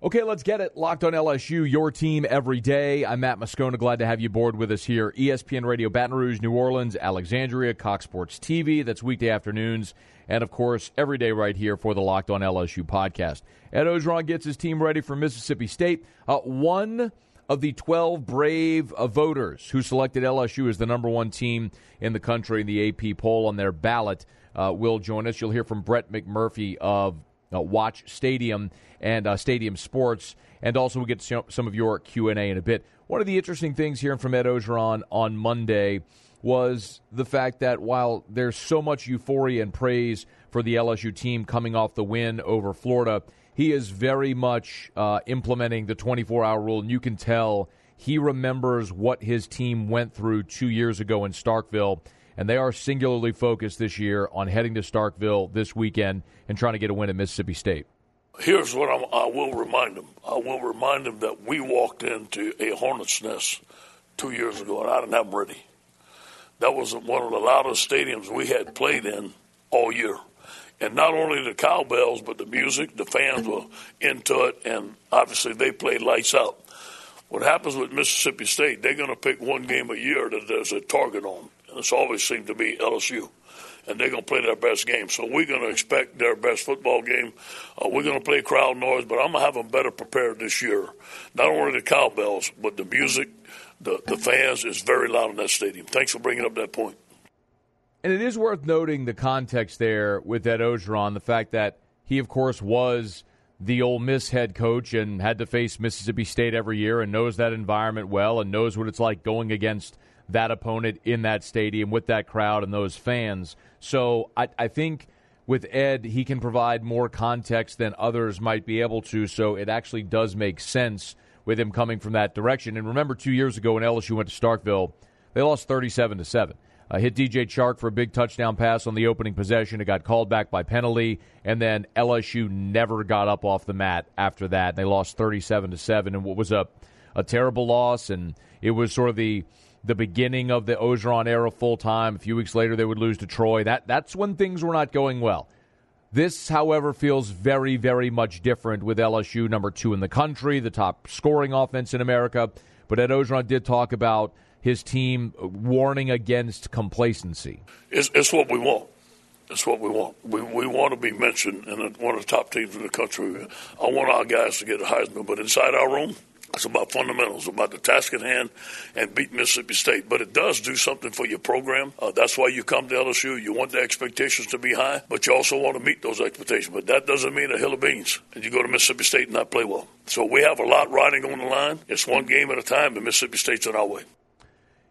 Okay, let's get it. Locked on LSU, your team every day. I'm Matt Moscona. Glad to have you aboard with us here. ESPN Radio Baton Rouge, New Orleans, Alexandria, Cox Sports TV. That's weekday afternoons. And of course, every day right here for the Locked on LSU podcast. Ed Orgeron gets his team ready for Mississippi State. Uh, one of the 12 brave uh, voters who selected LSU as the number one team in the country in the AP poll on their ballot uh, will join us. You'll hear from Brett McMurphy of uh, Watch Stadium and uh, Stadium Sports, and also we'll get some of your Q and A in a bit. One of the interesting things hearing from Ed Orgeron on Monday was the fact that while there's so much euphoria and praise for the LSU team coming off the win over Florida, he is very much uh, implementing the 24 hour rule, and you can tell he remembers what his team went through two years ago in Starkville and they are singularly focused this year on heading to Starkville this weekend and trying to get a win at Mississippi State. Here's what I'm, i will remind them. I will remind them that we walked into a hornet's nest two years ago, and I didn't have them ready. That was one of the loudest stadiums we had played in all year. And not only the cowbells, but the music, the fans were into it, and obviously they played lights out. What happens with Mississippi State, they're going to pick one game a year that there's a target on it's always seemed to be LSU. And they're going to play their best game. So we're going to expect their best football game. Uh, we're going to play crowd noise, but I'm going to have them better prepared this year. Not only the cowbells, but the music, the, the fans is very loud in that stadium. Thanks for bringing up that point. And it is worth noting the context there with Ed Orgeron, the fact that he, of course, was the Ole Miss head coach and had to face Mississippi State every year and knows that environment well and knows what it's like going against that opponent in that stadium with that crowd and those fans. So I, I think with Ed, he can provide more context than others might be able to. So it actually does make sense with him coming from that direction. And remember, two years ago when LSU went to Starkville, they lost 37 to 7. Uh, hit DJ Chark for a big touchdown pass on the opening possession. It got called back by penalty, and then LSU never got up off the mat after that. They lost 37 to 7 and what was a a terrible loss and it was sort of the the beginning of the Orgeron era full time. A few weeks later, they would lose to Troy. That that's when things were not going well. This, however, feels very, very much different with LSU number two in the country, the top scoring offense in America. But Ed Orgeron did talk about his team warning against complacency. It's, it's what we want. It's what we want. We, we want to be mentioned in one of the top teams in the country. I want our guys to get a Heisman, but inside our room, it's about fundamentals, about the task at hand, and beat Mississippi State. But it does do something for your program. Uh, that's why you come to LSU. You want the expectations to be high, but you also want to meet those expectations. But that doesn't mean a hill of beans, and you go to Mississippi State and not play well. So we have a lot riding on the line. It's one game at a time, and Mississippi State's on our way.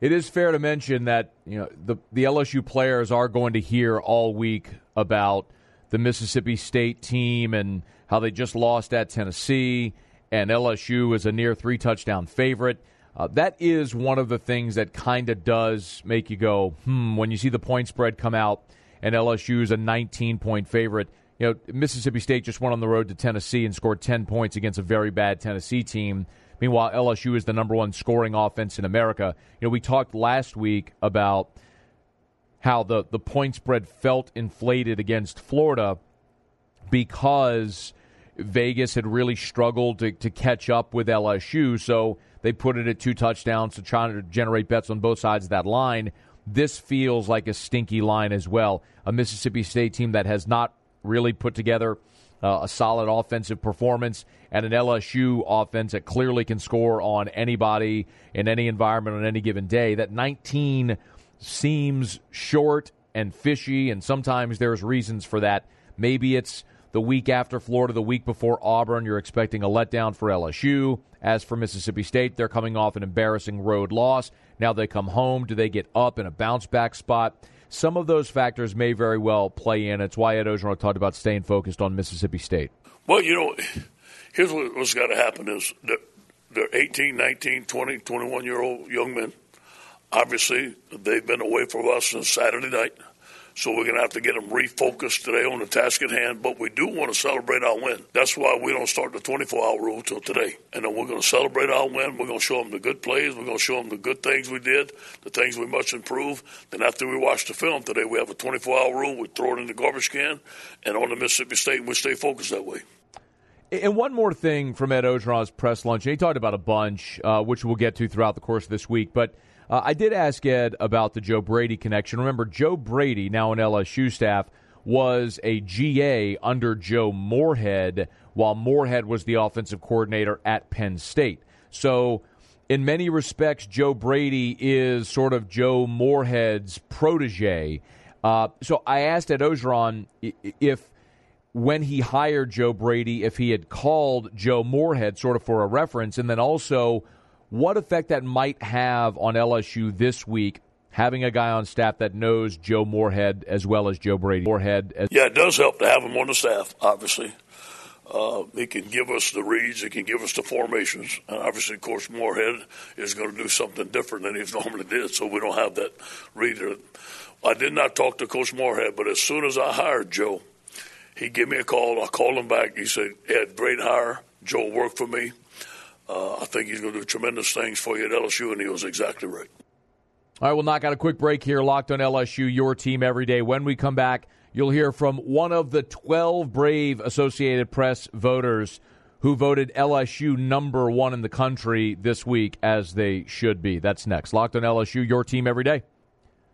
It is fair to mention that you know the the LSU players are going to hear all week about the Mississippi State team and how they just lost at Tennessee and LSU is a near three touchdown favorite. Uh, that is one of the things that kind of does make you go, hmm, when you see the point spread come out and LSU is a 19 point favorite. You know, Mississippi State just went on the road to Tennessee and scored 10 points against a very bad Tennessee team. Meanwhile, LSU is the number one scoring offense in America. You know, we talked last week about how the, the point spread felt inflated against Florida because Vegas had really struggled to, to catch up with LSU, so they put it at two touchdowns to try to generate bets on both sides of that line. This feels like a stinky line as well. A Mississippi State team that has not really put together uh, a solid offensive performance and an LSU offense that clearly can score on anybody in any environment on any given day. That 19 seems short and fishy, and sometimes there's reasons for that. Maybe it's the week after Florida, the week before Auburn, you're expecting a letdown for LSU. As for Mississippi State, they're coming off an embarrassing road loss. Now they come home. Do they get up in a bounce back spot? Some of those factors may very well play in. It's why Ed Orgeron talked about staying focused on Mississippi State. Well, you know, here's what's got to happen is they're, they're 18, 19, 20, 21 year old young men. Obviously, they've been away from us since Saturday night. So we're going to have to get them refocused today on the task at hand. But we do want to celebrate our win. That's why we don't start the 24 hour rule till today. And then we're going to celebrate our win. We're going to show them the good plays. We're going to show them the good things we did, the things we must improve. Then after we watch the film today, we have a 24 hour rule. We throw it in the garbage can. And on the Mississippi State, we stay focused that way. And one more thing from Ed Orgeron's press lunch. He talked about a bunch, uh, which we'll get to throughout the course of this week. But uh, I did ask Ed about the Joe Brady connection. Remember, Joe Brady, now an LSU staff, was a GA under Joe Moorhead, while Moorhead was the offensive coordinator at Penn State. So, in many respects, Joe Brady is sort of Joe Moorhead's protege. Uh, so I asked Ed Orgeron if when he hired Joe Brady, if he had called Joe Moorhead sort of for a reference, and then also what effect that might have on LSU this week, having a guy on staff that knows Joe Moorhead as well as Joe Brady. Moorhead, as- yeah, it does help to have him on the staff. Obviously, uh, he can give us the reads, he can give us the formations, and obviously, of course, Moorhead is going to do something different than he's normally did, so we don't have that reader. I did not talk to Coach Moorhead, but as soon as I hired Joe he gave me a call. I called him back. He said, Ed, great hire. Joe worked for me. Uh, I think he's going to do tremendous things for you at LSU, and he was exactly right. All right, we'll knock out a quick break here. Locked on LSU, your team every day. When we come back, you'll hear from one of the 12 brave Associated Press voters who voted LSU number one in the country this week, as they should be. That's next. Locked on LSU, your team every day.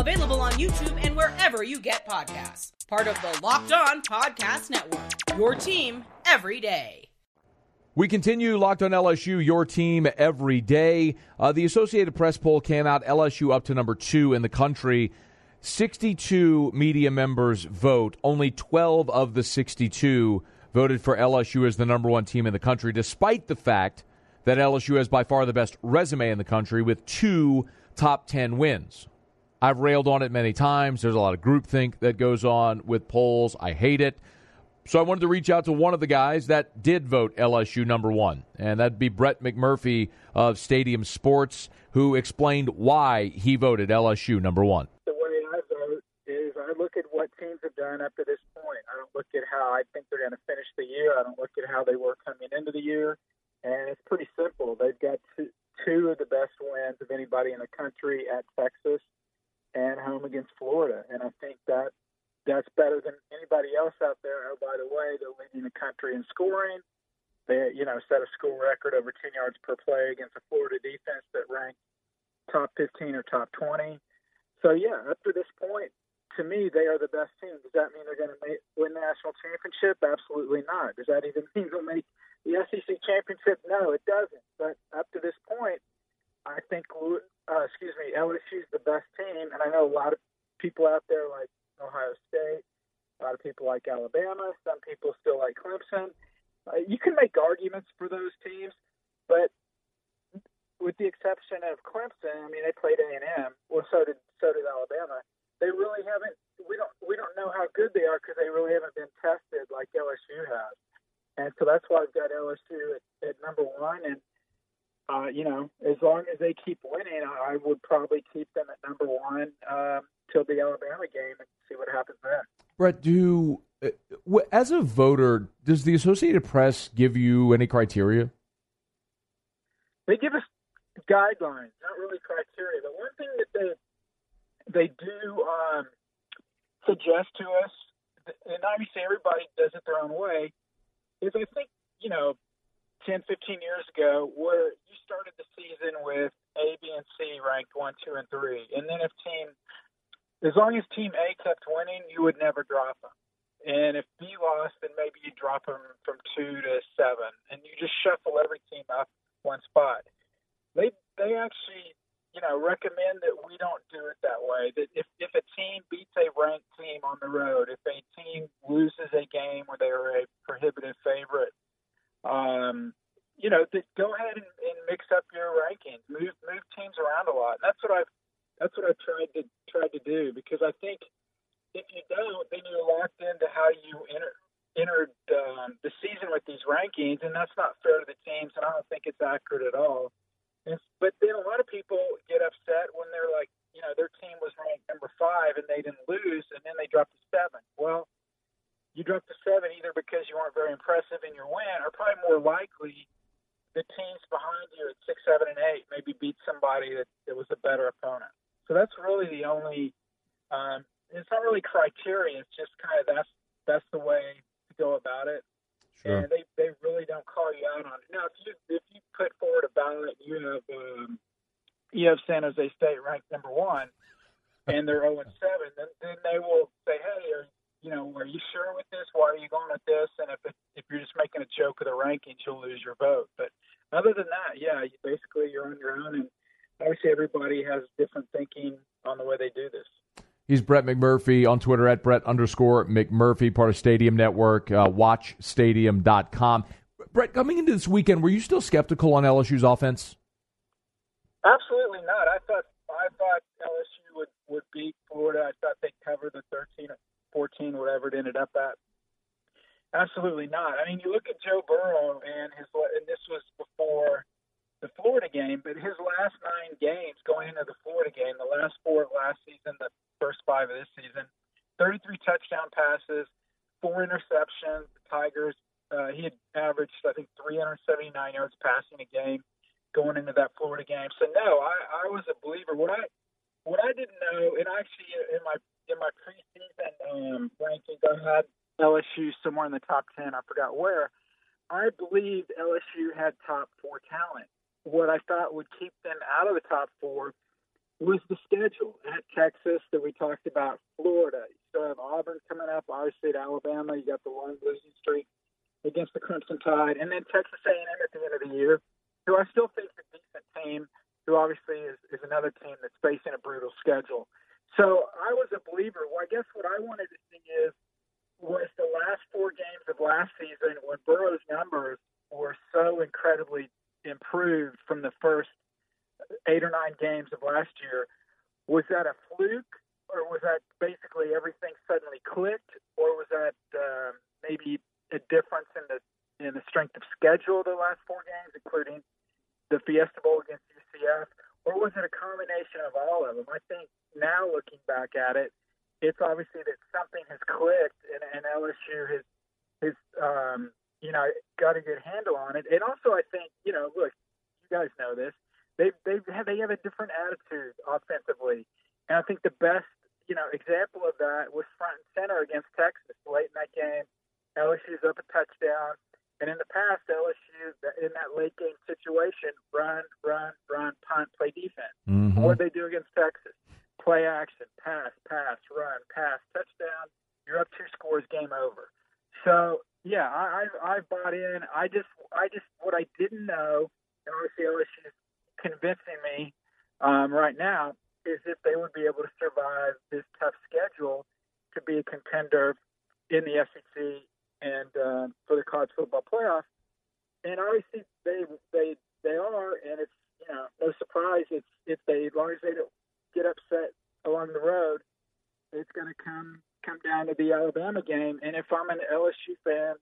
Available on YouTube and wherever you get podcasts. Part of the Locked On Podcast Network. Your team every day. We continue Locked on LSU, your team every day. Uh, the Associated Press poll came out, LSU up to number two in the country. 62 media members vote. Only 12 of the 62 voted for LSU as the number one team in the country, despite the fact that LSU has by far the best resume in the country with two top 10 wins. I've railed on it many times. There's a lot of groupthink that goes on with polls. I hate it. So I wanted to reach out to one of the guys that did vote LSU number one, and that'd be Brett McMurphy of Stadium Sports, who explained why he voted LSU number one. The way I vote is I look at what teams have done up to this point. I don't look at how I think they're going to finish the year. I don't look at how they were coming into the year. And it's pretty simple. They've got two, two of the best wins of anybody in the country at Texas and home against Florida. And I think that that's better than anybody else out there. Oh, by the way, they're leading the country in scoring. They, you know, set a school record over 10 yards per play against a Florida defense that ranked top 15 or top 20. So yeah, up to this point, to me, they are the best team. Does that mean they're going to win the national championship? Absolutely not. Does that even mean they'll make the SEC championship? No, it doesn't. But up to this point, I think, uh, excuse me, LSU is the best team, and I know a lot of people out there like Ohio State, a lot of people like Alabama, some people still like Clemson. Uh, you can make arguments for those teams, but with the exception of Clemson, I mean, they played A and M, well, so did so did Alabama. They really haven't. We don't we don't know how good they are because they really haven't been tested like LSU has, and so that's why I've got LSU at, at number one. And uh, you know, as long as they keep winning, I would probably keep them at number one um, till the Alabama game and see what happens there. Brett, do uh, as a voter, does the Associated Press give you any criteria? They give us guidelines, not really criteria. The one thing that they they do um, suggest to us, and obviously everybody does it their own way, is I think you know 10, 15 years ago where you started the season with A, B, and C ranked one, two, and three. And then if team, as long as team A kept winning, you would never drop them. And if B lost, then maybe you drop them from two to seven, and you just shuffle every team up one spot. They they actually, you know, recommend that we don't do it that way. That if if a team beats a ranked team on the road, if a team loses a game where they are a prohibitive favorite, um, you know, th- go ahead and, and mix up your rankings, move move teams around a lot. And that's what I've that's what I've tried to tried to do because I think if you don't, then you're locked into how you enter entered um, the season with these rankings, and that's not fair to the teams, and I don't think it's accurate at all. And, but then a lot of people get upset when they're like, you know, their team was ranked number five and they didn't lose, and then they dropped to seven. Well, you dropped to seven either because you weren't very impressive in your win, or probably more likely the teams behind you at six, seven, and eight maybe beat somebody that, that was a better opponent. So that's really the only. Um, it's not really criteria. It's just kind of that's that's the way to go about it. Sure. And they they really don't call you out on it. Now, if you if you put forward a ballot, you have um, you have San Jose State ranked number one, and they're zero oh and seven, then then they will say, hey, are, you know, are you sure with this? Why are you going with this? And if it, if you're just making a joke of the rankings, you'll lose your vote. But other than that, yeah, you, basically you're on your own, and obviously everybody has different thinking on the way they do this. He's Brett McMurphy on Twitter at Brett underscore McMurphy, part of Stadium Network, uh, watchstadium.com. Brett, coming into this weekend, were you still skeptical on LSU's offense? Absolutely not. I thought I thought LSU would, would beat Florida. I thought they'd cover the 13 14, whatever it ended up at. Absolutely not. I mean, you look at Joe Burrow and his, and this was before the Florida game, but his last nine games going into the Florida game, the last four last season, the first five of this season, 33 touchdown passes, four interceptions. The Tigers, uh, he had averaged, I think, 379 yards passing a game going into that Florida game. So no, I, I was a believer. What I what I didn't know, and actually in my in my preseason um, rankings, I had LSU somewhere in the top ten. I forgot where. I believed LSU had top four talent. What I thought would keep them out of the top four was the schedule at Texas that we talked about. Florida, you still have Auburn coming up. Obviously, at Alabama, you got the long losing streak against the Crimson Tide, and then Texas A&M at the end of the year, who I still think is a decent team who obviously is, is another team that's facing a brutal schedule. So I was a believer. Well, I guess what I wanted to see is was the last four games of last season when Burrow's numbers were so incredibly improved from the first eight or nine games of last year. Was that a fluke, or was that basically everything suddenly clicked, or was that uh, maybe a difference in the in the strength of schedule the last four games, including the Fiesta Bowl against UCF, or was it a combination of all of them? I think now looking back at it, it's obviously that something has clicked and, and LSU has has um, you know got a good handle on it. And also, I think you know, look, you guys know this. They they have they have a different attitude offensively, and I think the best you know example of that was front and center against Texas late in that game. LSU's up a touchdown. And in the past, LSU in that late game situation, run, run, run, punt, play defense. Mm-hmm. What they do against Texas? Play action, pass, pass, run, pass, touchdown. You're up two scores, game over. So yeah, I, I I bought in. I just I just what I didn't know, and obviously LSU is convincing me um, right now is if they would be able to survive this tough schedule to be a contender in the SEC and college football playoff. And obviously they they they are, and it's you know no surprise. It's if they as long as they don't get upset along the road, it's going to come come down to the Alabama game. And if I'm an LSU fan,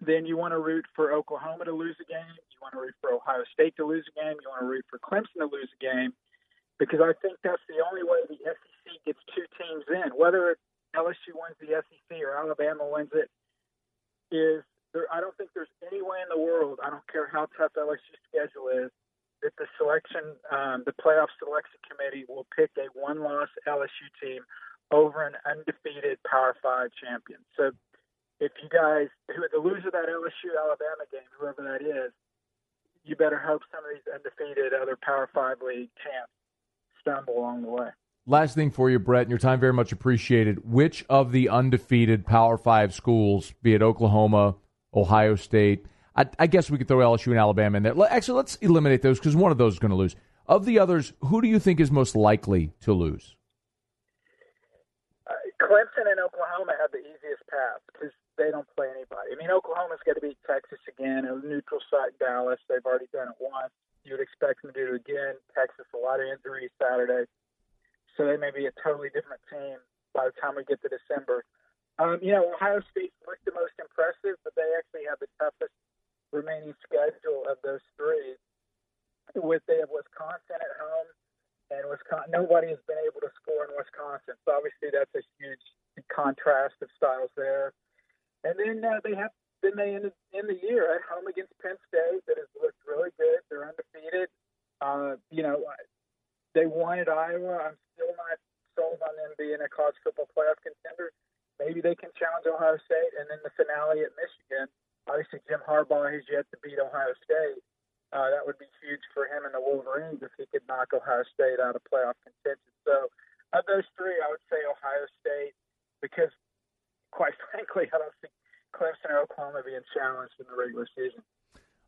then you want to root for Oklahoma to lose a game. You want to root for Ohio State to lose a game. You want to root for Clemson to lose a game because I think that's the only way the SEC gets two teams in. Whether LSU wins the SEC or Alabama wins it, is there, I don't think there's any way in the world, I don't care how tough LSU's schedule is, that the selection, um, the playoff selection committee will pick a one-loss LSU team over an undefeated Power Five champion. So if you guys, who are the loser of that LSU Alabama game, whoever that is, you better hope some of these undefeated other Power Five league champs stumble along the way. Last thing for you, Brett, and your time very much appreciated. Which of the undefeated Power Five schools, be it Oklahoma, Ohio State, I, I guess we could throw LSU and Alabama in there. Actually, let's eliminate those because one of those is going to lose. Of the others, who do you think is most likely to lose? Uh, Clemson and Oklahoma have the easiest path because they don't play anybody. I mean, Oklahoma's got to beat Texas again. A neutral site Dallas. They've already done it once. You would expect them to do it again. Texas, a lot of injuries Saturday so they may be a totally different team by the time we get to December. Um, you know, Ohio State looked the most impressive, but they actually have the toughest remaining schedule of those three. With they have Wisconsin at home, and Wisconsin. Nobody has been able to score in Wisconsin, so obviously that's a huge contrast of styles there. And then uh, they have then they ended in the year at home against Penn State that has looked really good. They're undefeated. Uh, you know, they won at Iowa. I'm still not sold on them being a college football playoff contender. Maybe they can challenge Ohio State, and then the finale at Michigan. Obviously, Jim Harbaugh has yet to beat Ohio State. Uh, that would be huge for him and the Wolverines if he could knock Ohio State out of playoff contention. So, of those three, I would say Ohio State because, quite frankly, I don't think Clemson or Oklahoma being challenged in the regular season.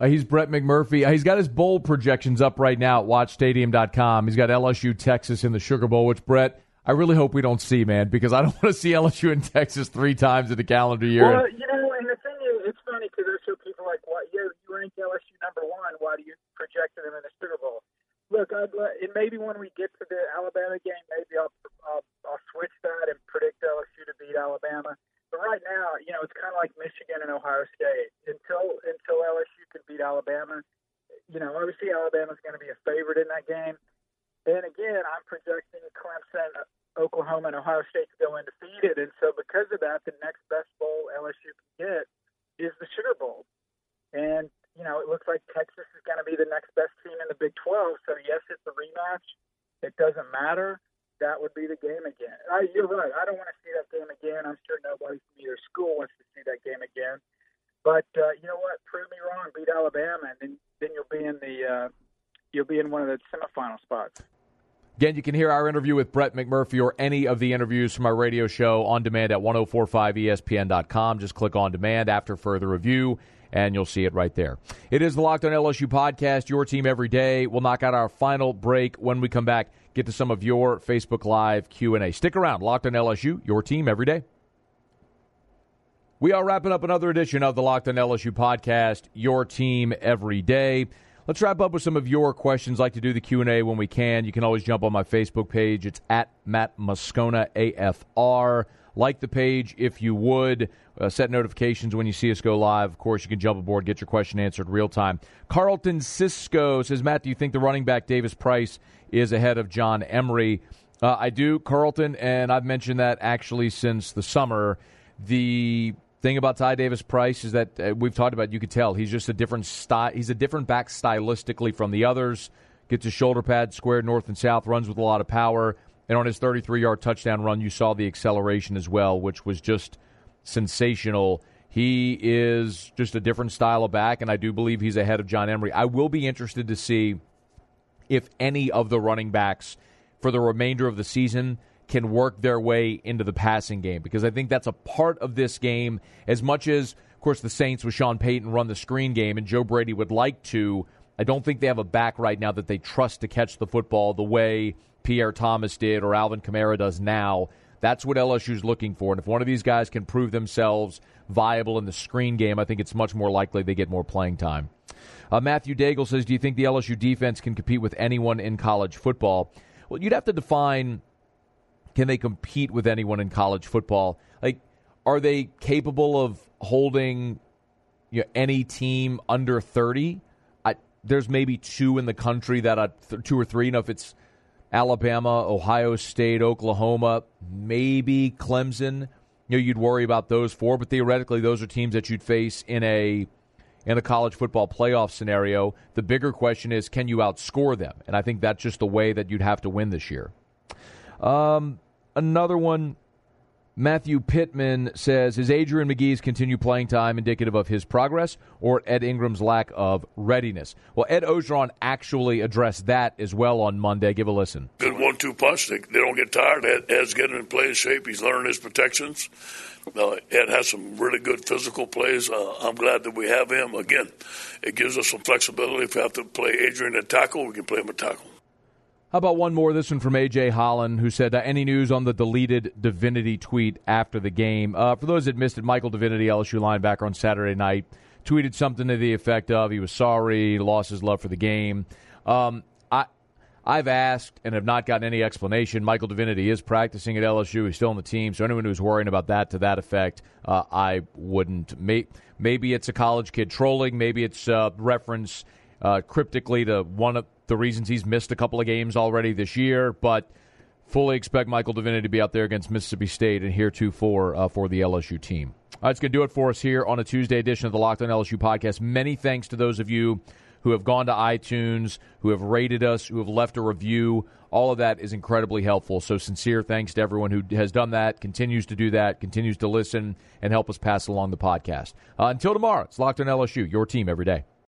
Uh, he's Brett McMurphy. Uh, he's got his bowl projections up right now at watchstadium.com. He's got LSU, Texas in the Sugar Bowl, which, Brett, I really hope we don't see, man, because I don't want to see LSU in Texas three times in the calendar year. Well, you know, and the thing is, it's funny because there's some people like, "What? You, you rank LSU number one. Why do you project them in the Sugar Bowl?" Look, I'd, and maybe when we get to the Alabama game, maybe I'll switch that and predict LSU to beat Alabama. But right now, you know, it's kind of like Michigan and Ohio State. Until until LSU can beat Alabama, you know, obviously Alabama's going to be a favorite in that game. And again, I'm projecting Clemson, Oklahoma, and Ohio State to go undefeated. And so, because of that, the next best bowl LSU can get is the Sugar Bowl. And you know, it looks like Texas is going to be the next best team in the Big 12. So yes, it's a rematch. It doesn't matter that would be the game again. I, you're right. I don't want to see that game again. I'm sure nobody from either school wants to see that game again. But uh, you know what? Prove me wrong. Beat Alabama, and then then you'll be in the uh, you'll be in one of the semifinal spots. Again, you can hear our interview with Brett McMurphy or any of the interviews from our radio show on demand at 1045ESPN.com. Just click on demand after further review, and you'll see it right there. It is the Locked on LSU podcast, your team every day. We'll knock out our final break when we come back get to some of your Facebook Live Q&A. Stick around. Locked on LSU, your team every day. We are wrapping up another edition of the Locked on LSU podcast, your team every day. Let's wrap up with some of your questions. like to do the Q&A when we can. You can always jump on my Facebook page. It's at Matt Moscona AFR. Like the page if you would. Uh, set notifications when you see us go live. Of course, you can jump aboard, get your question answered real time. Carlton Cisco says, Matt, do you think the running back Davis Price is ahead of John Emery? Uh, I do, Carlton, and I've mentioned that actually since the summer. The thing about Ty Davis Price is that uh, we've talked about. You could tell he's just a different style. He's a different back stylistically from the others. Gets his shoulder pad squared north and south. Runs with a lot of power. And on his 33 yard touchdown run, you saw the acceleration as well, which was just sensational. He is just a different style of back, and I do believe he's ahead of John Emery. I will be interested to see if any of the running backs for the remainder of the season can work their way into the passing game because I think that's a part of this game as much as of course the Saints with Sean Payton run the screen game and Joe Brady would like to I don't think they have a back right now that they trust to catch the football the way Pierre Thomas did or Alvin Kamara does now. That's what LSU's looking for. And if one of these guys can prove themselves viable in the screen game, I think it's much more likely they get more playing time. Uh, Matthew Daigle says, Do you think the LSU defense can compete with anyone in college football? Well, you'd have to define can they compete with anyone in college football? Like, are they capable of holding you know, any team under 30? There's maybe two in the country that are th- two or three. You know, if it's Alabama, Ohio State, Oklahoma, maybe Clemson. You know, you'd worry about those four, but theoretically, those are teams that you'd face in a in a college football playoff scenario. The bigger question is, can you outscore them? And I think that's just the way that you'd have to win this year. Um, another one Matthew Pittman says, Is Adrian Magee's continued playing time indicative of his progress or Ed Ingram's lack of readiness? Well, Ed Orgeron actually addressed that as well on Monday. Give a listen. Good one two punch. They, they don't get tired. Ed, Ed's getting in play shape. He's learning his protections. Uh, Ed has some really good physical plays. Uh, I'm glad that we have him. Again, it gives us some flexibility. If we have to play Adrian at tackle, we can play him at tackle. How about one more? This one from AJ Holland, who said, uh, "Any news on the deleted Divinity tweet after the game?" Uh, for those that missed it, Michael Divinity, LSU linebacker, on Saturday night, tweeted something to the effect of, "He was sorry, lost his love for the game." Um, I I've asked and have not gotten any explanation. Michael Divinity is practicing at LSU. He's still on the team. So anyone who's worrying about that to that effect, uh, I wouldn't. Maybe it's a college kid trolling. Maybe it's uh, reference uh, cryptically to one of the reasons he's missed a couple of games already this year. But fully expect Michael Divinity to be out there against Mississippi State and here uh, for the LSU team. All right, it's going to do it for us here on a Tuesday edition of the Locked On LSU podcast. Many thanks to those of you who have gone to iTunes, who have rated us, who have left a review. All of that is incredibly helpful. So, sincere thanks to everyone who has done that, continues to do that, continues to listen, and help us pass along the podcast. Uh, until tomorrow, it's Locked on LSU, your team every day.